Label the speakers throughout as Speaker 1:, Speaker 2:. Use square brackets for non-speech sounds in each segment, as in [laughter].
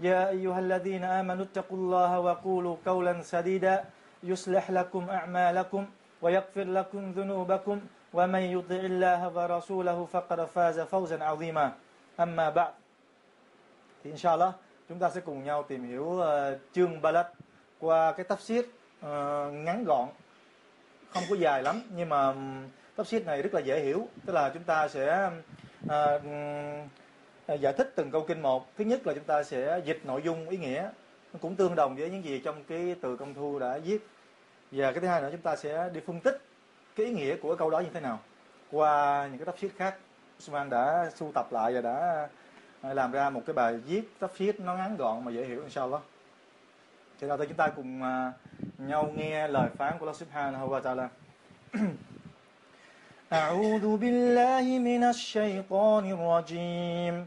Speaker 1: يا أيها الذين آمنوا اتقوا الله وقولوا قولا سديدا يصلح لكم أعمالكم ويغفر لكم ذنوبكم ومن يطع الله ورسوله فقد فاز فوزا عظيما أما بعد thì inshallah chúng ta sẽ cùng nhau tìm hiểu uh, chương Balad qua cái tafsir uh, ngắn gọn không có dài lắm nhưng mà um, tafsir này rất là dễ hiểu tức là chúng ta sẽ uh, giải thích từng câu kinh một thứ nhất là chúng ta sẽ dịch nội dung ý nghĩa nó cũng tương đồng với những gì trong cái từ công thu đã viết và cái thứ hai nữa chúng ta sẽ đi phân tích cái ý nghĩa của câu đó như thế nào qua những cái tafsir khác Usman đã sưu tập lại và đã làm ra một cái bài viết tafsir nó ngắn gọn mà dễ hiểu inshallah cho nên chúng ta cùng nhau nghe lời phán của Allah Subhanahu wa Taala أعوذ بالله من الشيطان الرجيم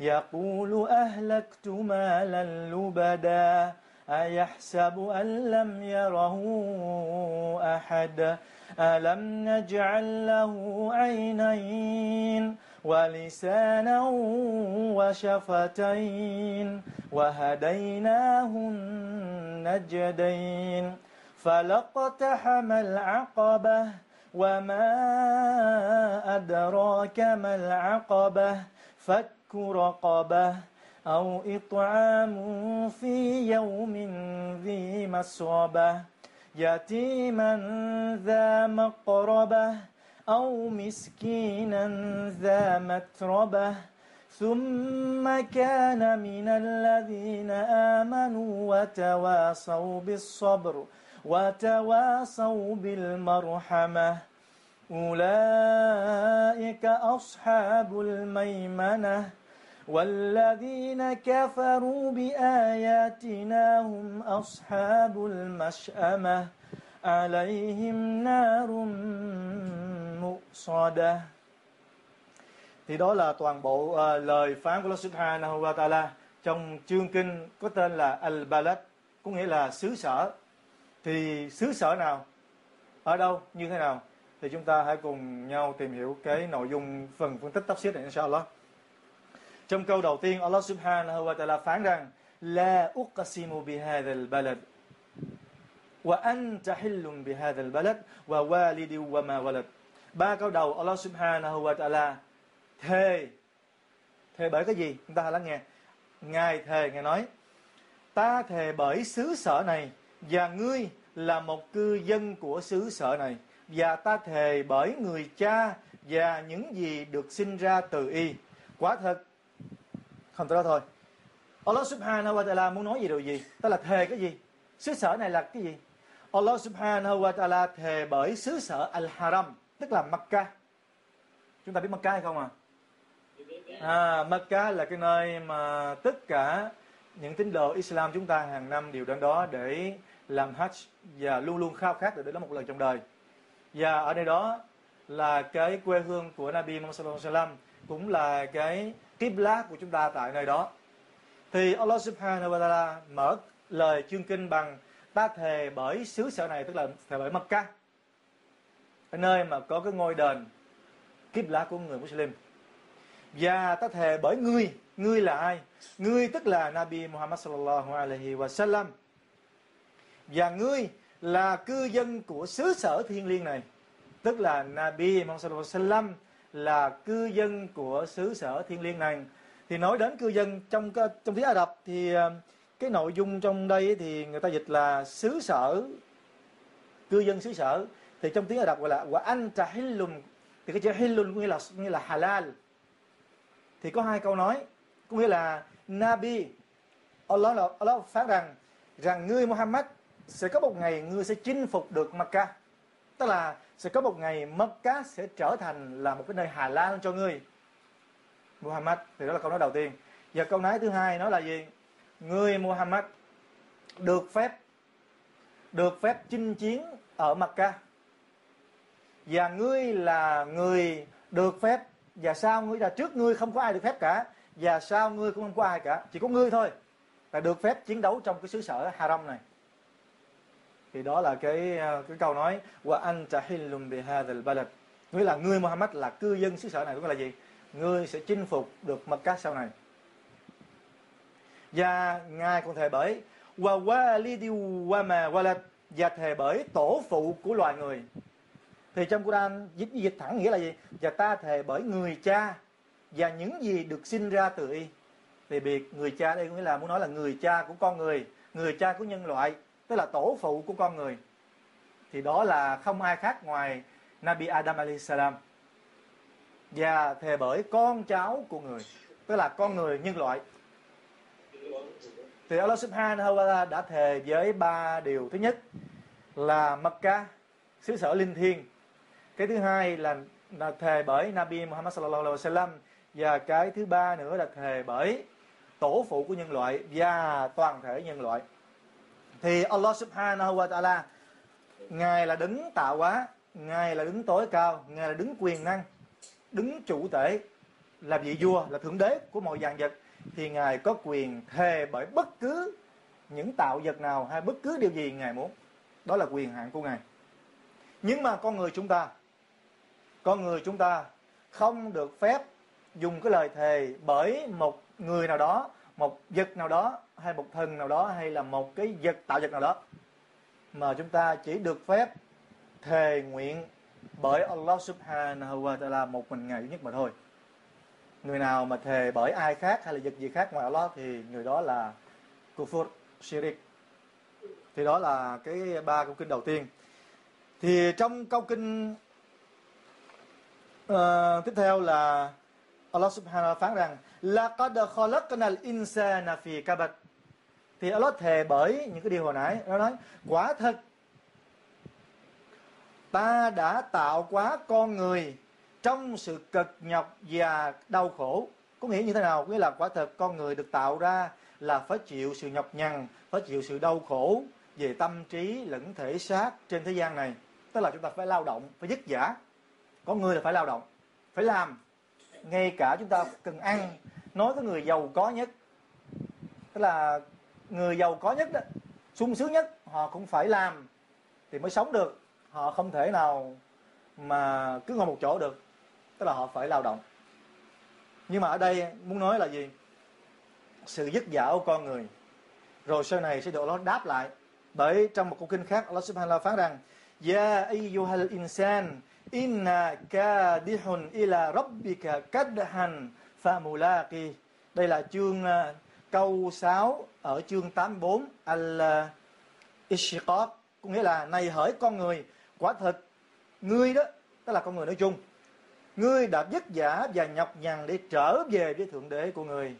Speaker 1: يقول أهلكت مالا لبدا أيحسب أن لم يره أحد؟ ألم نجعل له عينين ولسانا وشفتين وهديناه النجدين فلاقتحم العقبة وما أدراك ما العقبة؟ فك رقبة أو إطعام في يوم ذي مسربة يتيما ذا مقربة أو مسكينا ذا متربة. ثم كان من الذين آمنوا وتواصوا بالصبر وتواصوا بالمرحمة. أولئك أصحاب الميمنة. والذين كفروا بآياتنا هم أصحاب المشأمة عليهم نار مؤصدة Thì đó là toàn bộ uh, lời phán của Allah Subhanahu wa Ta'ala trong chương kinh có tên là Al-Balad, có nghĩa là xứ sở. Thì xứ sở nào? Ở đâu? Như thế nào? Thì chúng ta hãy cùng nhau tìm hiểu cái nội dung phần phân tích tafsir này inshallah. Trong câu đầu tiên, Allah Subhanahu wa Ta'ala phán rằng, La uqasimu bihadha al-balad wa anta hillun bihadha al-balad wa walidi wa ma walad. Ba câu đầu Allah Subhanahu wa Ta'ala thề thề bởi cái gì? Chúng ta hãy lắng nghe. Ngài thề, ngài nói, ta thề bởi xứ sở này và ngươi là một cư dân của xứ sở này và ta thề bởi người cha và những gì được sinh ra từ y. Quả thật không tới đó thôi. Allah subhanahu wa ta'ala muốn nói gì điều gì? Tức là thề cái gì? Xứ sở này là cái gì? Allah subhanahu wa ta'ala thề bởi xứ sở Al-Haram, tức là Makkah chúng ta biết Makkah hay không à? À Mecca là cái nơi mà tất cả những tín đồ Islam chúng ta hàng năm đều đến đó để làm Hajj và luôn luôn khao khát được đến đó một lần trong đời. Và ở đây đó là cái quê hương của Nabi Muhammad sallallahu alaihi wasallam, cũng là cái Qibla của chúng ta tại nơi đó. Thì Allah Subhanahu wa Taala mở lời chương kinh bằng ta thề bởi xứ sở này tức là thề bởi Mecca. Nơi mà có cái ngôi đền Qibla của người Muslim. Và ta thề bởi ngươi, ngươi là ai? Ngươi tức là Nabi Muhammad sallallahu alaihi wa sallam. Và ngươi là cư dân của xứ sở thiên liêng này. Tức là Nabi Muhammad sallallahu alaihi wa sallam là cư dân của xứ sở thiên liêng này. Thì nói đến cư dân trong trong tiếng Ả Rập thì ờ, cái nội dung trong đây thì người ta dịch là xứ sở, cư dân xứ sở. Thì trong tiếng Ả Rập gọi là wa anta hillum thì cái chữ hillum nghĩa là nghĩa là halal. Thì có hai câu nói, có nghĩa là Nabi Allah là, Allah phán rằng rằng ngươi Muhammad sẽ có một ngày ngươi sẽ chinh phục được Makkah tức là sẽ có một ngày Mecca sẽ trở thành là một cái nơi hà lan cho ngươi. Muhammad, thì đó là câu nói đầu tiên. Và câu nói thứ hai nói là gì? Người Muhammad, được phép được phép chinh chiến ở Mecca và ngươi là người được phép, và sao ngươi, là trước ngươi không có ai được phép cả, và sao ngươi cũng không có ai cả. Chỉ có ngươi thôi là được phép chiến đấu trong cái xứ sở Haram này thì đó là cái ờ, cái câu nói, wa anta hillum bi hadzal balad. Nghĩa là ngươi Muhammad là cư dân xứ sở này có nghĩa là gì? Ngươi sẽ chinh phục được Mecca sau này. Và ngài còn thề bởi, wa walidi wa ma walad. Và thề bởi tổ phụ của loài người. Thì trong Quran dịch dịch thẳng nghĩa là gì? Và ta thề bởi người cha và những gì được sinh ra từ y. Thì biệt, người cha đây nghĩa là muốn nói là người cha của con người người cha của nhân loại tức là tổ phụ của con người. Thì đó là không ai khác ngoài Nabi Adam alayhi salam. Và thề bởi con cháu của người. Tức là con người nhân loại. Thì Allah subhanahu wa ta'ala đã thề với ba điều thứ nhất là Mecca xứ sở linh thiêng. Cái thứ hai là, là thề bởi Nabi Muhammad sallallahu alaihi wasallam. Và cái thứ ba nữa là thề bởi tổ phụ của nhân loại và toàn thể nhân loại thì Allah subhanahu wa ta'ala, ngài là đứng tạo hóa, ngài là đứng tối cao, ngài là đứng quyền năng đứng chủ tể là vị vua, là thượng đế của mọi dạng vật. Thì ngài có quyền thề bởi bất cứ những tạo vật nào hay bất cứ điều gì ngài muốn. Đó là quyền hạn của ngài. Nhưng mà con người chúng ta, con người chúng ta không được phép dùng cái lời thề bởi một người nào đó, một vật nào đó hay một thần nào đó hay là một cái vật tạo vật nào đó mà chúng ta chỉ được phép thề nguyện bởi Allah subhanahu wa ta'ala một mình ngài duy nhất mà thôi. Người nào mà thề bởi ai khác hay là vật gì khác ngoài Allah thì người đó là kufur shirik. Thì đó là cái ba câu kinh đầu tiên. Thì trong câu kinh uh, tiếp theo là Allah subhanahu wa Taala phán rằng laqad khalaqnal insana fi kabad thì Allah thề bởi những cái điều hồi nãy. Nó nói, quả thật, ta đã tạo quá con người trong sự cực nhọc và đau khổ. Có nghĩa như thế nào? Nghĩa là quả thật, con người được tạo ra là phải chịu sự nhọc nhằn, phải chịu sự đau khổ về tâm trí lẫn thể xác trên thế gian này. Tức là chúng ta phải lao động, phải dứt giả có người là phải lao động, phải làm. Ngay cả chúng ta cần ăn. Nói tới người giàu có nhất, tức là người giàu có nhất đó, sung sướng nhất, họ cũng phải làm thì mới sống được. Họ không thể nào mà cứ ngồi một chỗ được, tức là họ phải lao động. Nhưng mà ở đây muốn nói là gì? Sự dứt giả của con người. Rồi sau này sẽ được nó đáp lại. Bởi trong một câu kinh khác Allah subhanahu phán rằng, Ya ayyuhal insan, inna kadihun ila rabbika kadhan famulaqi. Đây là chương câu 6 ở chương 84 al ishiqaq có nghĩa là, này hỡi con người, quả thật ngươi đó, tức là con người nói chung, ngươi đã vất vả và nhọc nhằn để trở về với thượng đế của người,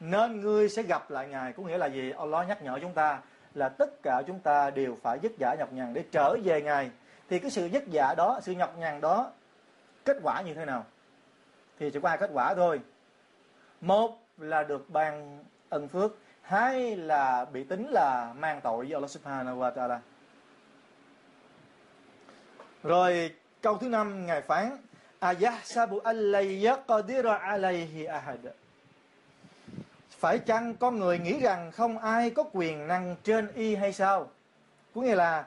Speaker 1: nên ngươi sẽ gặp lại ngài. Có nghĩa là gì? Allah nhắc nhở chúng ta là tất cả chúng ta đều phải vất vả, nhọc nhằn để trở về ngài. Thì cái sự vất vả đó, sự nhọc nhằn đó, kết quả như thế nào? Thì chỉ có hai kết quả thôi. Một là được ban ân phước, hay là bị tính là mang tội với Allah subhanahu wa ta'ala? Rồi, câu thứ năm, ngài phán, ayahsabu allay yaqdira alayhi ahad? Phải chăng con người nghĩ rằng không ai có quyền năng trên y hay sao? Có nghĩa là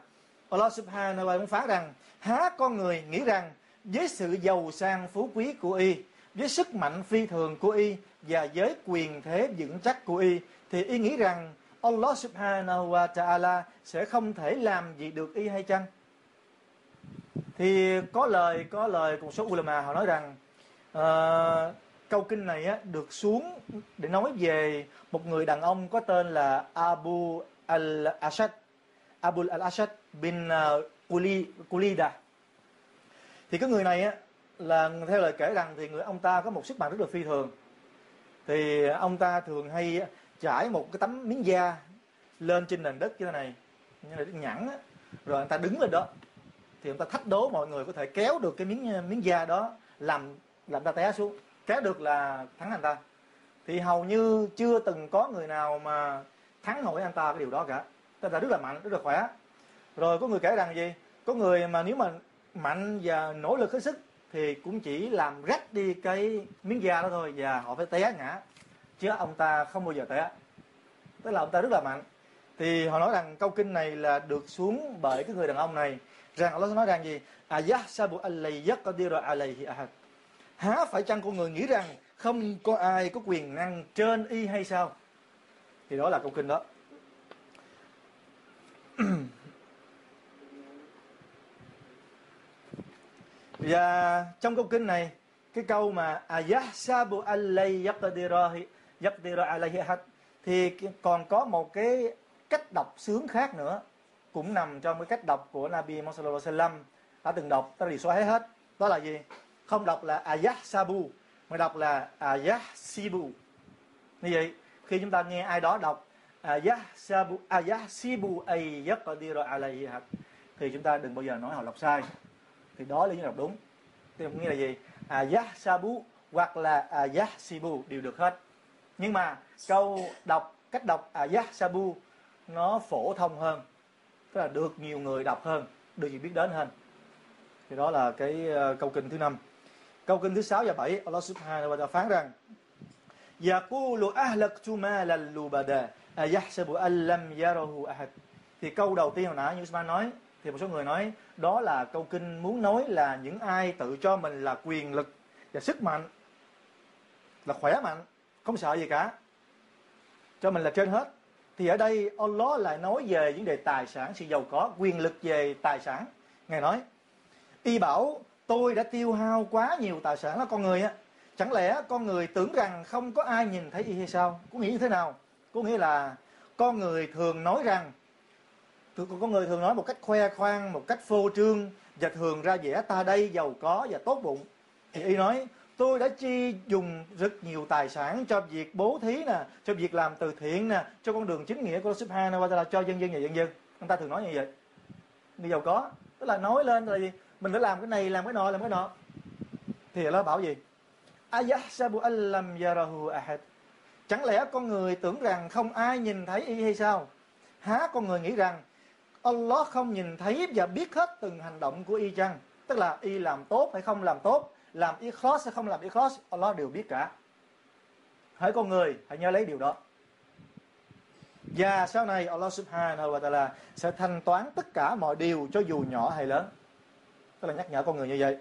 Speaker 1: Allah subhanahu wa ta'ala phán rằng, há con người nghĩ rằng với sự giàu sang phú quý của y, với sức mạnh phi thường của y và giới quyền thế vững chắc của y thì y nghĩ rằng Allah subhanahu wa ta'ala sẽ không thể làm gì được y hay chăng? Thì có lời có lời một số ulama họ nói rằng uh, câu kinh này á, được xuống để nói về một người đàn ông có tên là Abu al-Ashad Abu al-Ashad bin ờ, uh, Kuli, thì cái người này á là theo lời kể rằng thì người ông ta có một sức mạnh rất là phi thường thì ờ, ông ta thường hay ờ, trải một cái tấm miếng da lên trên nền đất như thế này, như là đất nhẵn á. Rồi ông ta đứng lên đó, thì người ta thách đố mọi người có thể kéo được cái miếng ờ, miếng da đó làm làm ta té xuống, kéo được là thắng anh ta. Thì hầu như chưa từng có người nào mà thắng nổi anh ta cái điều đó cả. Tức là rất là mạnh, rất là khỏe. Rồi có người kể rằng gì? Có người mà nếu mà mạnh và nỗ lực hết sức thì cũng chỉ làm rách đi cái miếng da đó thôi. Và họ phải té ngã. Chứ ông ta không bao giờ té. Tức là ông ta rất là mạnh. Thì họ nói rằng câu kinh này là được xuống bởi cái người đàn ông này. Rằng Allah nói rằng gì? Ayahsabu allay yaqdiru alayhi ahad. Há phải chăng con người nghĩ rằng không có ai có quyền năng trên y hay sao? Thì đó là câu kinh đó. Và trong câu kinh này, cái câu mà, ayahsabu allay yaqdiru yaqdiru alayhi ahad thì còn có một cái cách đọc sướng khác nữa, cũng nằm trong cái cách đọc của Nabi Muhammad sallam đã từng đọc ta đi xóa hết đó là gì? Không đọc là ayah sabu mà đọc là ayah sibu như vậy, khi chúng ta nghe ai đó đọc ayah sabu ayah sibu ay yaqdiru alayhi thì chúng ta đừng bao giờ nói họ đọc sai thì đó là những đọc đúng. Thì nghĩa là gì? À sabu hoặc là à sibu đều được hết. Nhưng mà câu đọc, cách đọc à sabu nó phổ thông hơn. Tức là được nhiều người đọc hơn, được nhiều biết đến hơn. Thì đó là cái ờ, câu kinh thứ năm. Câu kinh thứ sáu và bảy, Allah subhanahu wa ta'ala phán rằng, Yaqulu ahlaktu malan lubada ayahsabu an lam yarahu ahad. Thì câu đầu tiên hồi nãy như Usman nói thì một số người nói đó là câu kinh muốn nói là những ai tự cho mình là quyền lực và sức mạnh là khỏe mạnh, không sợ gì cả. Cho mình là trên hết. Thì ở đây Allah lại nói về vấn đề tài sản, sự giàu có, quyền lực về tài sản. Ngài nói, y bảo tôi đã tiêu hao quá nhiều tài sản là con người á. Chẳng lẽ con người tưởng rằng không có ai nhìn thấy y hay sao? Có nghĩa như thế nào? Có nghĩa là con người thường nói rằng con người thường nói một cách khoe khoang, một cách phô trương và thường ra vẻ ta đây, giàu có và tốt bụng. Thì y nói, tôi đã chi dùng rất nhiều tài sản cho việc bố thí nè, cho việc làm từ thiện nè, cho con đường chính nghĩa của Allah Subhanahu wa ta'ala cho dân dân và dân dân. Người ta thường nói như vậy. Người giàu có, tức là nói lên là gì? Mình đã làm cái này, làm cái nọ, làm cái nọ. Thì nó bảo gì? Ayahsabu allam yarahu ahad. Chẳng lẽ con người tưởng rằng không ai nhìn thấy y hay sao? Há con người nghĩ rằng Allah không nhìn thấy và biết hết từng hành động của y chăng tức là y làm tốt hay không làm tốt làm ikhlas hay không làm ikhlas Allah đều biết cả. Hỡi con người hãy nhớ lấy điều đó. Và sau này Allah subhanahu wa ta'ala sẽ thanh toán tất cả mọi điều cho dù nhỏ hay lớn. Tức là nhắc nhở con người như vậy.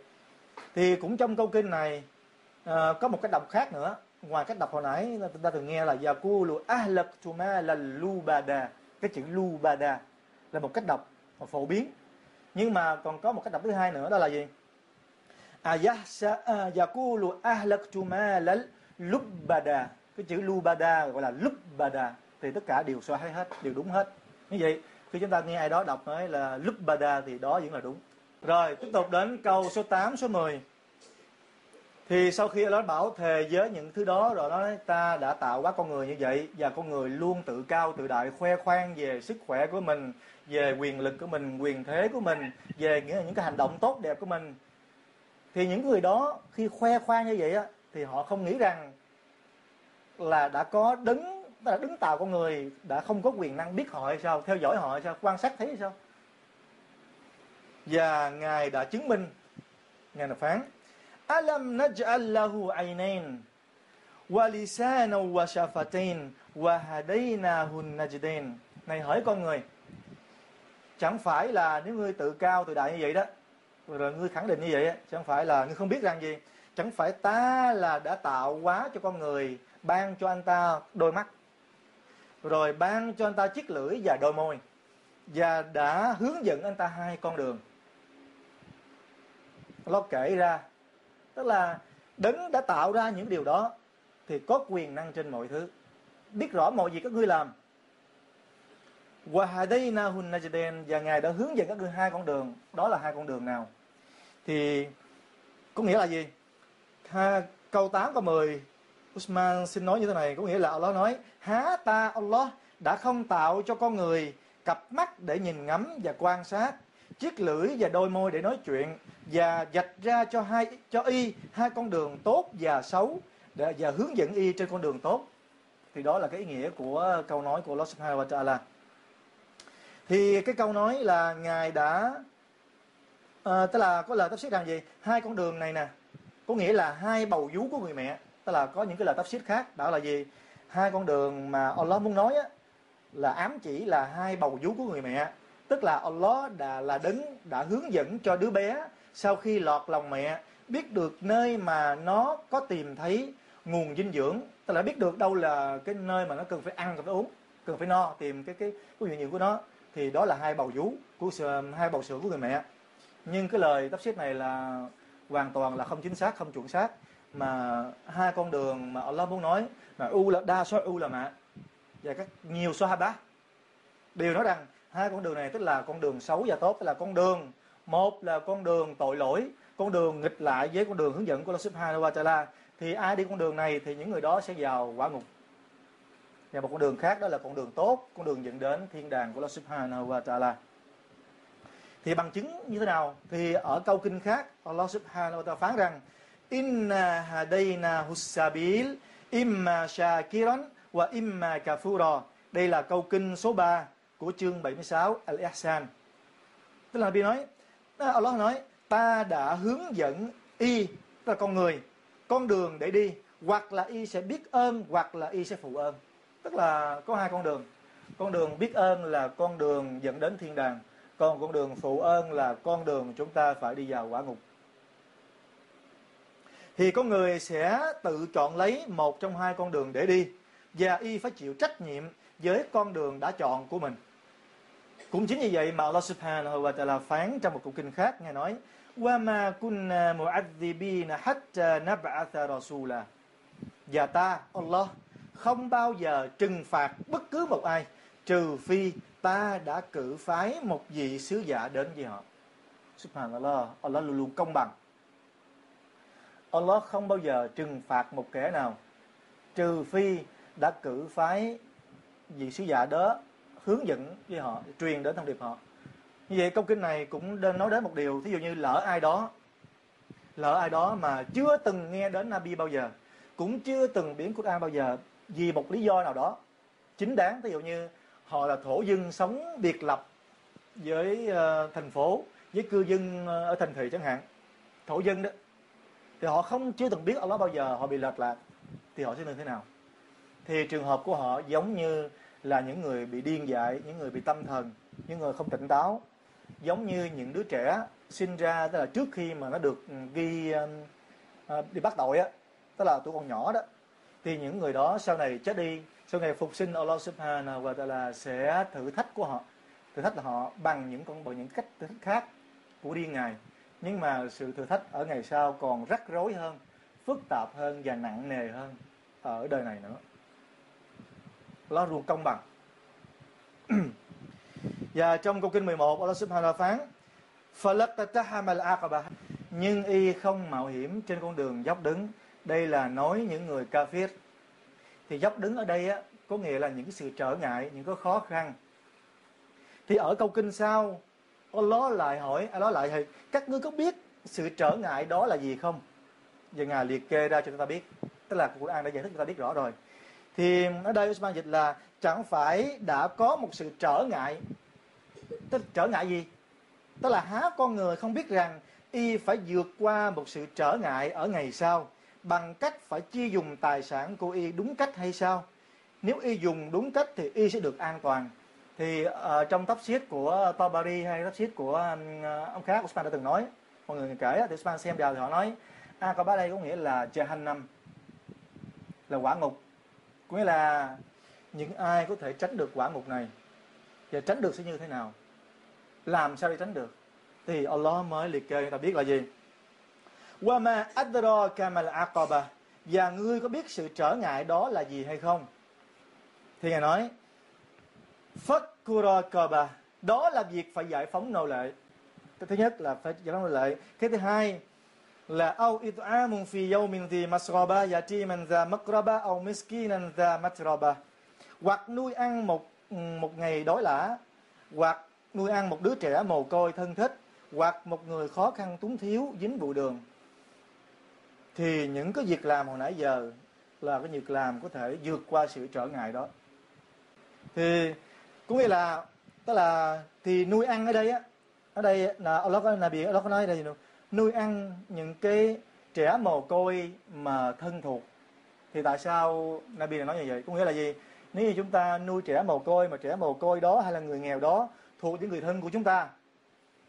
Speaker 1: Thì cũng trong câu kinh này uh, có một cách đọc khác nữa. Ngoài cách đọc hồi nãy chúng ta thường nghe là yakulu ahlak tuma lubada. Cái chữ lubada là một cách đọc phổ biến. Nhưng mà còn có một cách đọc thứ hai nữa, đó là gì? À, dạ, Ayahsa yakulu à, dạ, ahlaktu malal lubbada cái chữ lubada gọi là lubbada thì tất cả đều sai hết, đều đúng hết. Như vậy, khi chúng ta nghe ai đó đọc nói là lubbada thì đó vẫn là đúng. Rồi, tiếp tục đến câu số 8 số 10 thì sau khi Allah bảo thề với những thứ đó rồi nói, ta đã tạo quá con người như vậy và con người luôn tự cao, tự đại, khoe khoang về sức khỏe của mình, về quyền lực của mình, quyền thế của mình, về những cái hành động tốt đẹp của mình. Thì những người đó khi khoe khoang như vậy á, thì họ không nghĩ rằng là đã có đứng, đã đứng tạo con người, đã không có quyền năng biết họ hay sao, theo dõi họ hay sao, quan sát thấy hay sao. Và ngài đã chứng minh, ngài là phán alam naj'al lahu aynayn wa lisanan wa shafatain wa hadaynahu najdain này hỏi con người, chẳng phải là nếu ngươi tự cao tự đại như vậy đó, rồi ngươi khẳng định như vậy chẳng phải là ngươi không biết rằng gì. Chẳng phải ta là đã tạo hóa cho con người, ban cho anh ta đôi mắt, rồi ban cho anh ta chiếc lưỡi và đôi môi, và đã hướng dẫn anh ta hai con đường. Nó kể ra tức là đấng đã tạo ra những điều đó thì có quyền năng trên mọi thứ biết rõ mọi gì các ngươi làm và Ngài đã hướng dẫn các ngươi hai con đường. Đó là hai con đường nào? Thì có nghĩa là gì? Ha, câu 8 câu 10 Usman xin nói như thế này có nghĩa là Allah nói há ta Allah đã không tạo cho con người cặp mắt để nhìn ngắm và quan sát chiếc lưỡi và đôi môi để nói chuyện và dạch ra cho hai cho y hai con đường tốt và xấu để, và hướng dẫn y trên con đường tốt. Thì đó là cái ý nghĩa của câu nói của Allah Subhanahu wa Taala thì cái câu nói là ngài đã à, tức là có lời tafsir rằng gì? Hai con đường này nè có nghĩa là hai bầu vú của người mẹ tức là có những cái lời tafsir khác đó là gì? Hai con đường mà Allah muốn nói á, là ám chỉ là hai bầu vú của người mẹ tức là Allah đã, là đấng đã hướng dẫn cho đứa bé sau khi lọt lòng mẹ, biết được nơi mà nó có tìm thấy nguồn dinh dưỡng. Tức là biết được đâu là cái nơi mà nó cần phải ăn, cần phải uống, cần phải no, tìm cái cái cái dinh dưỡng của nó. Thì đó là hai bầu vú của hai bầu sữa của người mẹ. Nhưng cái lời tafsir này là hoàn toàn là không chính xác, không chuẩn xác. Mà hai con đường mà Allah muốn nói mà u là đa số u là mạ. Và các nhiều sahaba đều nói rằng hai con đường này tức là con đường xấu và tốt tức là con đường một là con đường tội lỗi con đường nghịch lại với con đường hướng dẫn của Allah Subhanahu wa Taala thì ai đi con đường này thì những người đó sẽ vào quả ngục và một con đường khác đó là con đường tốt con đường dẫn đến thiên đàng của Allah Subhanahu wa Taala thì bằng chứng như thế nào thì ở câu kinh khác Allah Subhanahu wa Taala phán rằng inna hadayna husabil imma shakiran wa imma kafura đây là câu kinh số 3 của chương 76 Al-Ihsan. Tức là Nabi nói Allah nói, ta đã hướng dẫn y, tức là con người, con đường để đi, hoặc là y sẽ biết ơn, hoặc là y sẽ phụ ơn. Tức là có hai con đường. Con đường biết ơn là con đường dẫn đến thiên đàng, còn con đường phụ ơn là con đường chúng ta phải đi vào quả ngục. Thì con người sẽ tự chọn lấy một trong hai con đường để đi, và y phải chịu trách nhiệm với con đường đã chọn của mình. cũng chính như vậy mà Allah Subhanahu wa Taala phán trong một câu kinh khác nghe nói وَمَا كُنَّا مُعَذِّبِينَ حَتَّى نَبْعَثَ رَسُولًا Và ta, Allah, không bao giờ trừng phạt bất cứ một ai trừ phi ta đã cử phái một vị sứ giả đến với họ. Subhanallah, Allah luôn luôn công bằng. Allah không bao giờ trừng phạt một kẻ nào trừ phi đã cử phái vị sứ giả đó hướng dẫn với họ truyền đến thông điệp họ. Như vậy câu kinh này cũng nên nói đến một điều thí dụ như lỡ ai đó lỡ ai đó mà chưa từng nghe đến Nabi bao giờ cũng chưa từng biến Quran bao giờ vì một lý do nào đó chính đáng thí dụ như họ là thổ dân sống biệt lập với uh, thành phố với cư dân ờ, ở thành thị chẳng hạn thổ dân đó thì họ không chưa từng biết Allah bao giờ họ bị lệch lạc thì họ sẽ như thế nào? Thì trường hợp của họ giống như là những người bị điên dại những người bị tâm thần những người không tỉnh táo. Giống như những đứa trẻ sinh ra tức là trước khi mà nó được ừ, ghi uh, đi bắt tội á tức là tuổi còn nhỏ đó thì những người đó sau này chết đi sau này phục sinh Allah Subhanahu wa Taala sẽ thử thách của họ thử thách là họ bằng những con bằng những cách thử thách khác của điên ngài. Nhưng mà sự thử thách ở ngày sau còn rắc rối hơn phức tạp hơn và nặng nề hơn ở đời này nữa. Allah luôn công bằng. [clears throat] Và trong câu kinh 11 Allah Subhanahu phán Falaqtatahamal aqaba. Nhưng y không mạo hiểm trên con đường dốc đứng. Đây là nói những người kafir. Thì dốc đứng ở đây á, có nghĩa là những cái sự trở ngại những cái khó khăn. Thì ở câu kinh sau Allah lại hỏi Allah lại hỏi các ngươi có biết sự trở ngại đó là gì không? Và ngài liệt kê ra cho chúng ta biết. Tức là Quran đã giải thích cho ta biết rõ rồi thì ở đây Usman dịch là chẳng phải đã có một sự trở ngại. Tức trở ngại gì? Tức là há con người không biết rằng y phải vượt qua một sự trở ngại ở ngày sau bằng cách phải chia dùng tài sản của y đúng cách hay sao? Nếu y dùng đúng cách thì y sẽ được an toàn. Thì uh, trong tóc xiết của Tabari hay tóc xiết của uh, ông khác Usman đã từng nói mọi người kể thì Usman xem vào thì họ nói a à, đây có nghĩa là Jahannam là quả ngục nghĩa là những ai có thể tránh được quả ngục này và tránh được sẽ như thế nào làm sao để tránh được thì Allah mới liệt kê người ta biết là gì Wama adraka mal aqaba và ngươi có biết sự trở ngại đó là gì hay không thì ngài nói, Fakuraqaba. Đó là việc phải giải phóng nô lệ. Cái thứ nhất là phải giải phóng nô lệ. Cái thứ hai là au it'amun fi yawmin dhi masraba yatiman dha makraba au miskinan dha matraba. Hoặc nuôi ăn một một ngày đói lả, hoặc nuôi ăn một đứa trẻ mồ côi thân thích, hoặc một người khó khăn túng thiếu dính vụ đường. Thì những cái việc làm hồi nãy giờ là cái việc làm có thể vượt qua sự trở ngại đó thì cũng nghĩa là tức là thì nuôi ăn ở đây á ở đây là Allah có là biển Allah có nói đây gì nữa nuôi ăn những cái trẻ mồ côi mà thân thuộc. Thì tại sao Nabi lại nói như vậy? Có nghĩa là gì? Nếu như chúng ta nuôi trẻ mồ côi mà trẻ mồ côi đó hay là người nghèo đó thuộc những người thân của chúng ta,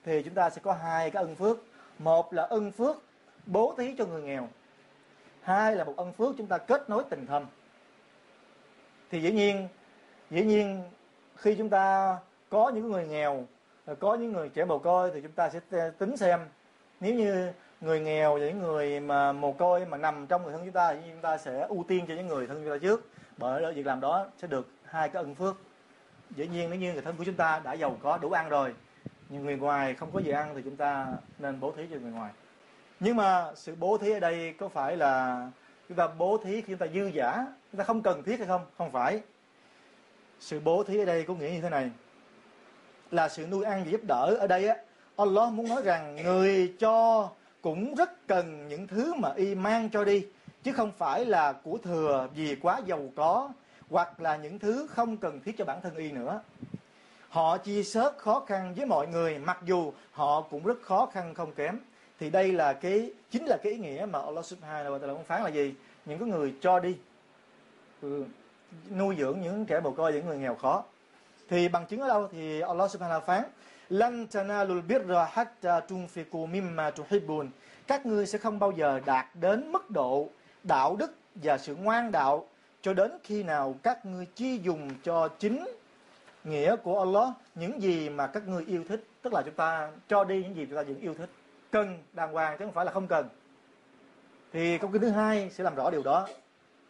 Speaker 1: thì chúng ta sẽ có hai cái ân phước. Một là ân phước bố thí cho người nghèo. Hai là một ân phước chúng ta kết nối tình thân. thì dĩ nhiên dĩ nhiên khi chúng ta có những người nghèo, có những người trẻ mồ côi thì chúng ta sẽ tính xem nếu như người nghèo và những người mà mồ côi mà nằm trong người thân chúng ta thì chúng ta sẽ ưu tiên cho những người thân chúng ta trước. Bởi việc làm đó sẽ được hai cái ân phước. Dĩ nhiên nếu như người thân của chúng ta đã giàu có, đủ ăn rồi, nhưng người ngoài không có gì ăn thì chúng ta nên bố thí cho người ngoài. Nhưng mà sự bố thí ở đây có phải là chúng ta bố thí khi chúng ta dư giả chúng ta không cần thiết hay không? Không phải. Sự bố thí ở đây có nghĩa như thế này. Là sự nuôi ăn và giúp đỡ ở đây á Allah muốn nói rằng người cho cũng rất cần những thứ mà y mang cho đi chứ không phải là của thừa vì quá giàu có hoặc là những thứ không cần thiết cho bản thân y nữa. Họ chia sớt khó khăn với mọi người mặc dù họ cũng rất khó khăn không kém. Thì đây là cái chính là cái ý nghĩa mà Allah Subhanahu wa ta'ala phán là gì? Những cái người cho đi ừ, nuôi dưỡng những trẻ mồ côi những người nghèo khó. Thì bằng chứng ở đâu thì Allah Subhanahu phán lan tanalul birra hatta tunfiqu mimma tuhibbun các ngươi sẽ không bao giờ đạt đến mức độ đạo đức và sự ngoan đạo cho đến khi nào các ngươi chi dùng cho chính nghĩa của Allah những gì mà các ngươi yêu thích tức là chúng ta cho đi những gì chúng ta vẫn yêu thích cần đàng hoàng chứ không phải là không cần thì câu kinh thứ hai sẽ làm rõ điều đó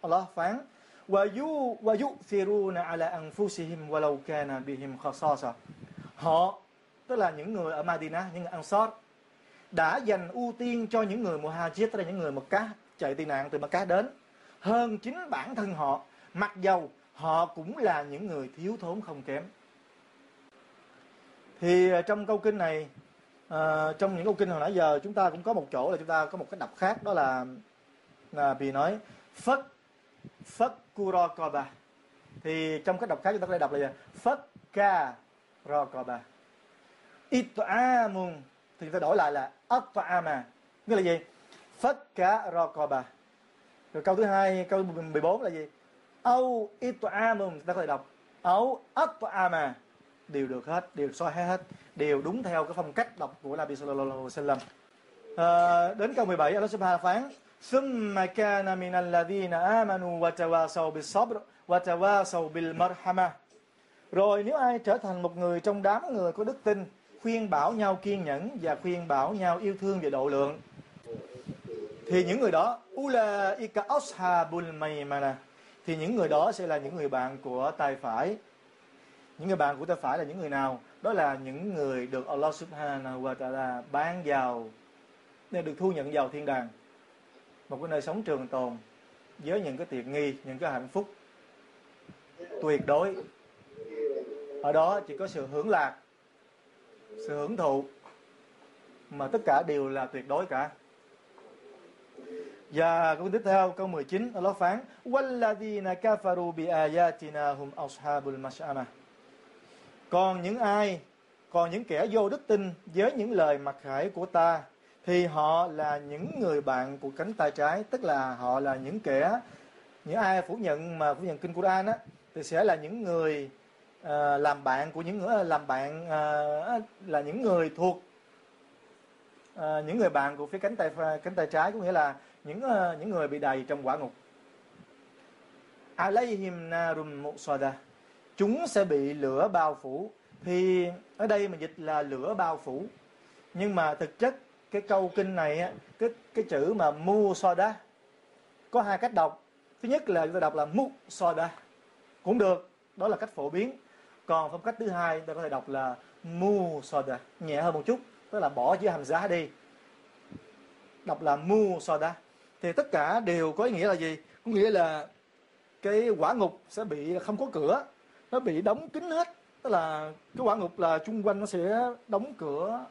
Speaker 1: Allah phán وَيُ وَيُؤْثِرُونَ عَلَى أَنفُسِهِمْ وَلَوْ كَانَ بِهِمْ خَصَاصَةٌ Họ, tức là những người ở Madinah, những người Ansar, đã dành ưu tiên cho những người Muhajir, tức là những người Mecca chạy tị nạn từ Mecca đến, hơn chính bản thân họ, mặc dầu họ cũng là những người thiếu thốn không kém. Thì ờ, trong câu kinh này à, trong những câu kinh hồi nãy giờ chúng ta cũng có một chỗ là chúng ta có một cái đọc khác đó là là vì nói phất phất kurokoba thì trong cái đọc khác chúng ta có thể đọc là gì? Phất ka rokoba it'amun thì chúng ta đổi lại là at'ama nghĩa là gì phất ka rokoba rồi câu thứ hai câu 14 là gì au it'amun chúng ta có thể đọc au at'ama đều được hết đều soi hết đều đúng theo cái phong cách đọc của Nabi sallallahu alaihi wasallam à, đến câu 17 Allah subhanahu phán ثم كان من الذين آمنوا وتواصوا بالصبر وتواصوا بالمرحمة rồi nếu ai trở thành một người trong đám người có đức tin khuyên bảo nhau kiên nhẫn và khuyên bảo nhau yêu thương và độ lượng. Thì những người đó, ulaika ashabul maymana, thì những người đó sẽ là những người bạn của tay phải. Những người bạn của tay phải là những người nào? Đó là những người được Allah Subhanahu wa Taala ban vào nên được thu nhận vào thiên đàng. Một cái nơi sống trường tồn với những cái tiện nghi, những cái hạnh phúc tuyệt đối. Ở đó chỉ có sự hưởng lạc sự hưởng thụ mà tất cả đều là tuyệt đối cả. Và câu tiếp theo, câu 19 Allah phán, walladhina kafaru bi ayatina hum ashabul mash'amah còn những ai, còn những kẻ vô đức tin với những lời mặc khải của ta, thì họ là những người bạn của cánh tay trái, tức là họ là những kẻ, những ai phủ nhận mà phủ nhận kinh Quran á, thì sẽ là những người uh, làm bạn của những người làm bạn uh, là những người thuộc uh, những người bạn của phía cánh tay cánh tay trái có nghĩa là những uh, những người bị đầy trong quả ngục. Alayhim narum muqsada chúng sẽ bị lửa bao phủ. Thì ở đây mình dịch là lửa bao phủ. Nhưng mà thực chất cái câu kinh này cái cái chữ mà mu soda có hai cách đọc. Thứ nhất là chúng ta đọc là mu soda cũng được đó là cách phổ biến còn phong cách thứ hai ta có thể đọc là mu soda, nhẹ hơn một chút, tức là bỏ chữ hamza đi. Đọc là mu soda. Thì tất cả đều có ý nghĩa là gì? Có nghĩa là cái quả ngục sẽ bị không có cửa, nó bị đóng kín hết. Tức là cái quả ngục là chung quanh nó sẽ đóng cửa,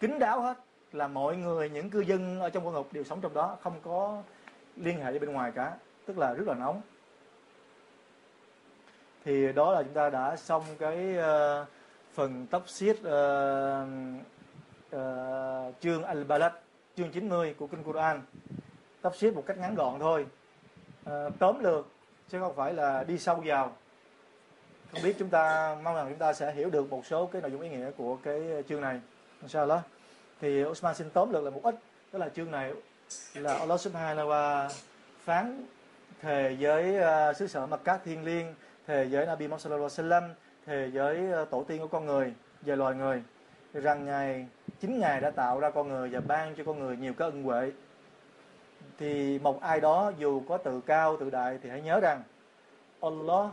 Speaker 1: kín đáo hết. Là mọi người, những cư dân ở trong quả ngục đều sống trong đó, không có liên hệ với bên ngoài cả. Tức là rất là nóng thì đó là chúng ta đã xong cái uh, phần tóc xiết uh, uh, chương Al-Balad chương 90 của kinh Quran. Tóc xiết một cách ngắn gọn thôi. Uh, tóm lược chứ không phải là đi sâu vào. Không biết chúng ta mong rằng chúng ta sẽ hiểu được một số cái nội dung ý nghĩa của cái chương này sao đó thì Osman xin tóm lược là một ít đó là chương này là Allah Subhanahu wa phán thề với uh, xứ sở Makkah thiên liêng thề với Nabi Muhammad sallallahu alaihi wasallam thề với ờ, tổ tiên của con người về loài người. Rằng ngài, chính ngài đã tạo ra con người và ban cho con người nhiều cái ân huệ. Thì một ai đó dù có tự cao, tự đại thì hãy nhớ rằng Allah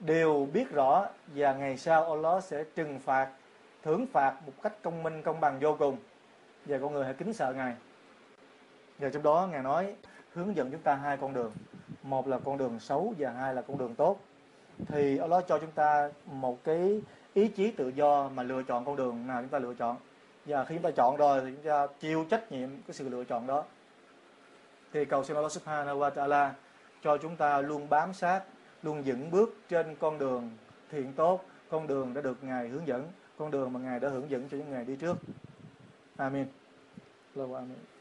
Speaker 1: đều biết rõ và ngày sau Allah sẽ trừng phạt, thưởng phạt một cách công minh, công bằng vô cùng. Và con người hãy kính sợ ngài. Và trong đó ngài nói, hướng dẫn chúng ta hai con đường. Một là con đường xấu và hai là con đường tốt thì Allah cho chúng ta một cái ý chí tự do mà lựa chọn con đường nào chúng ta lựa chọn. Và khi chúng ta chọn rồi thì chúng ta chịu trách nhiệm cái sự lựa chọn đó. Thì cầu xin Allah Subhanahu wa Taala cho chúng ta luôn bám sát, luôn vững bước trên con đường thiện tốt, con đường đã được ngài hướng dẫn, con đường mà ngài đã hướng dẫn cho những ngày đi trước. Amen Amen